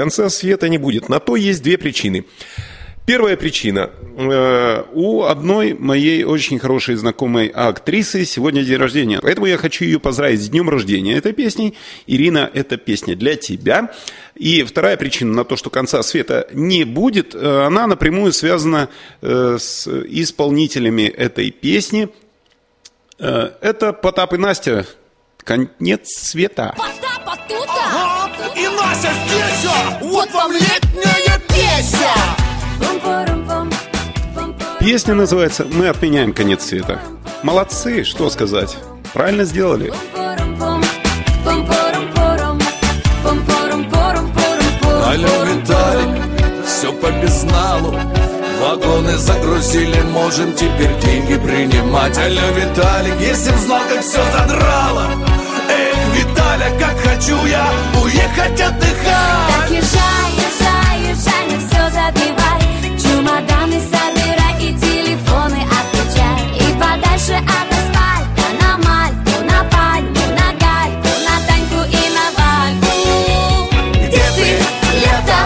Конца света не будет. На то есть две причины. Первая причина. Э, у одной моей очень хорошей знакомой актрисы сегодня день рождения. Поэтому я хочу ее поздравить с днем рождения этой песней. Ирина, эта песня для тебя. И вторая причина на то, что конца света не будет, э, она напрямую связана э, с исполнителями этой песни. Это Потап и Настя. Конец света. Потап, ага, и Настя здесь! Вот вам летняя песня! Песня называется «Мы отменяем конец света». Молодцы, что сказать. Правильно сделали. Алло, Виталик, все по безналу Вагоны загрузили, можем теперь деньги принимать Алло, Виталик, если б знал, как все задрало Эх, Виталя, как хочу я уехать отдыхать. Так езжай, езжай, езжай, не все забивай. Чемоданы собирай и телефоны отключай. И подальше от асфальта на Мальту, на Пальму, на Гальку, на Таньку и на Вальку. Где ты, лето?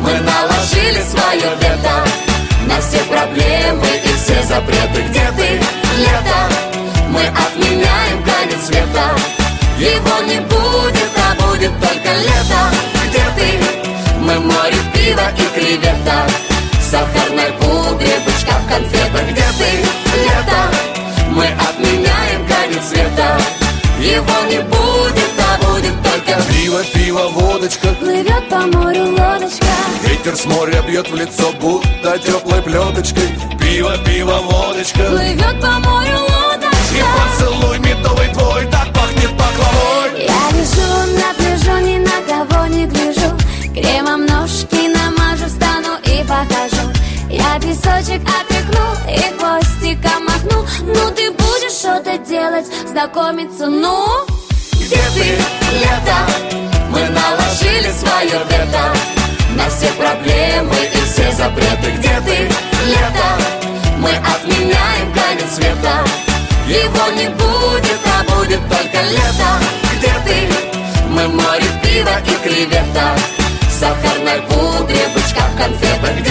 Мы наложили свое вето На все проблемы и все запреты. Где ты, лето? Мы отменяем конец света. Его не будет, будет только лето. Где ты? Мы море пива и кревета. Сахарной пудре, бычка в конфетах. Где ты, лето? Мы отменяем конец света. Его не будет, а будет только Пиво, пиво, водочка. Плывет по морю лодочка. Ветер с моря бьет в лицо, будто теплой плеточкой. Пиво, пиво, водочка. Плывет по морю песочек отряхну и хвостиком махну Ну ты будешь что-то делать, знакомиться, ну? Где ты, лето? Мы наложили свое вето На все проблемы и все запреты. Где ты, лето? Мы отменяем конец света. Его не будет, а будет только лето. Где ты? Мы море пива и кревета. Сахарной пудре, бычка в конфетах Где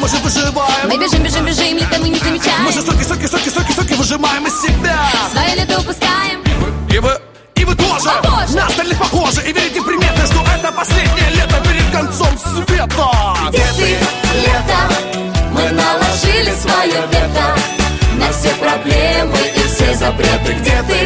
мы же выживаем. Мы бежим, бежим, бежим, лето мы не замечаем. Мы же соки, соки, соки, соки, соки выжимаем из себя. Свое лето упускаем. И вы, и вы тоже, О, боже. На остальных похожи. И верите приметы, что это последнее лето перед концом света. Где ты, лето? Мы наложили свое вето На все проблемы и все запреты. Где ты,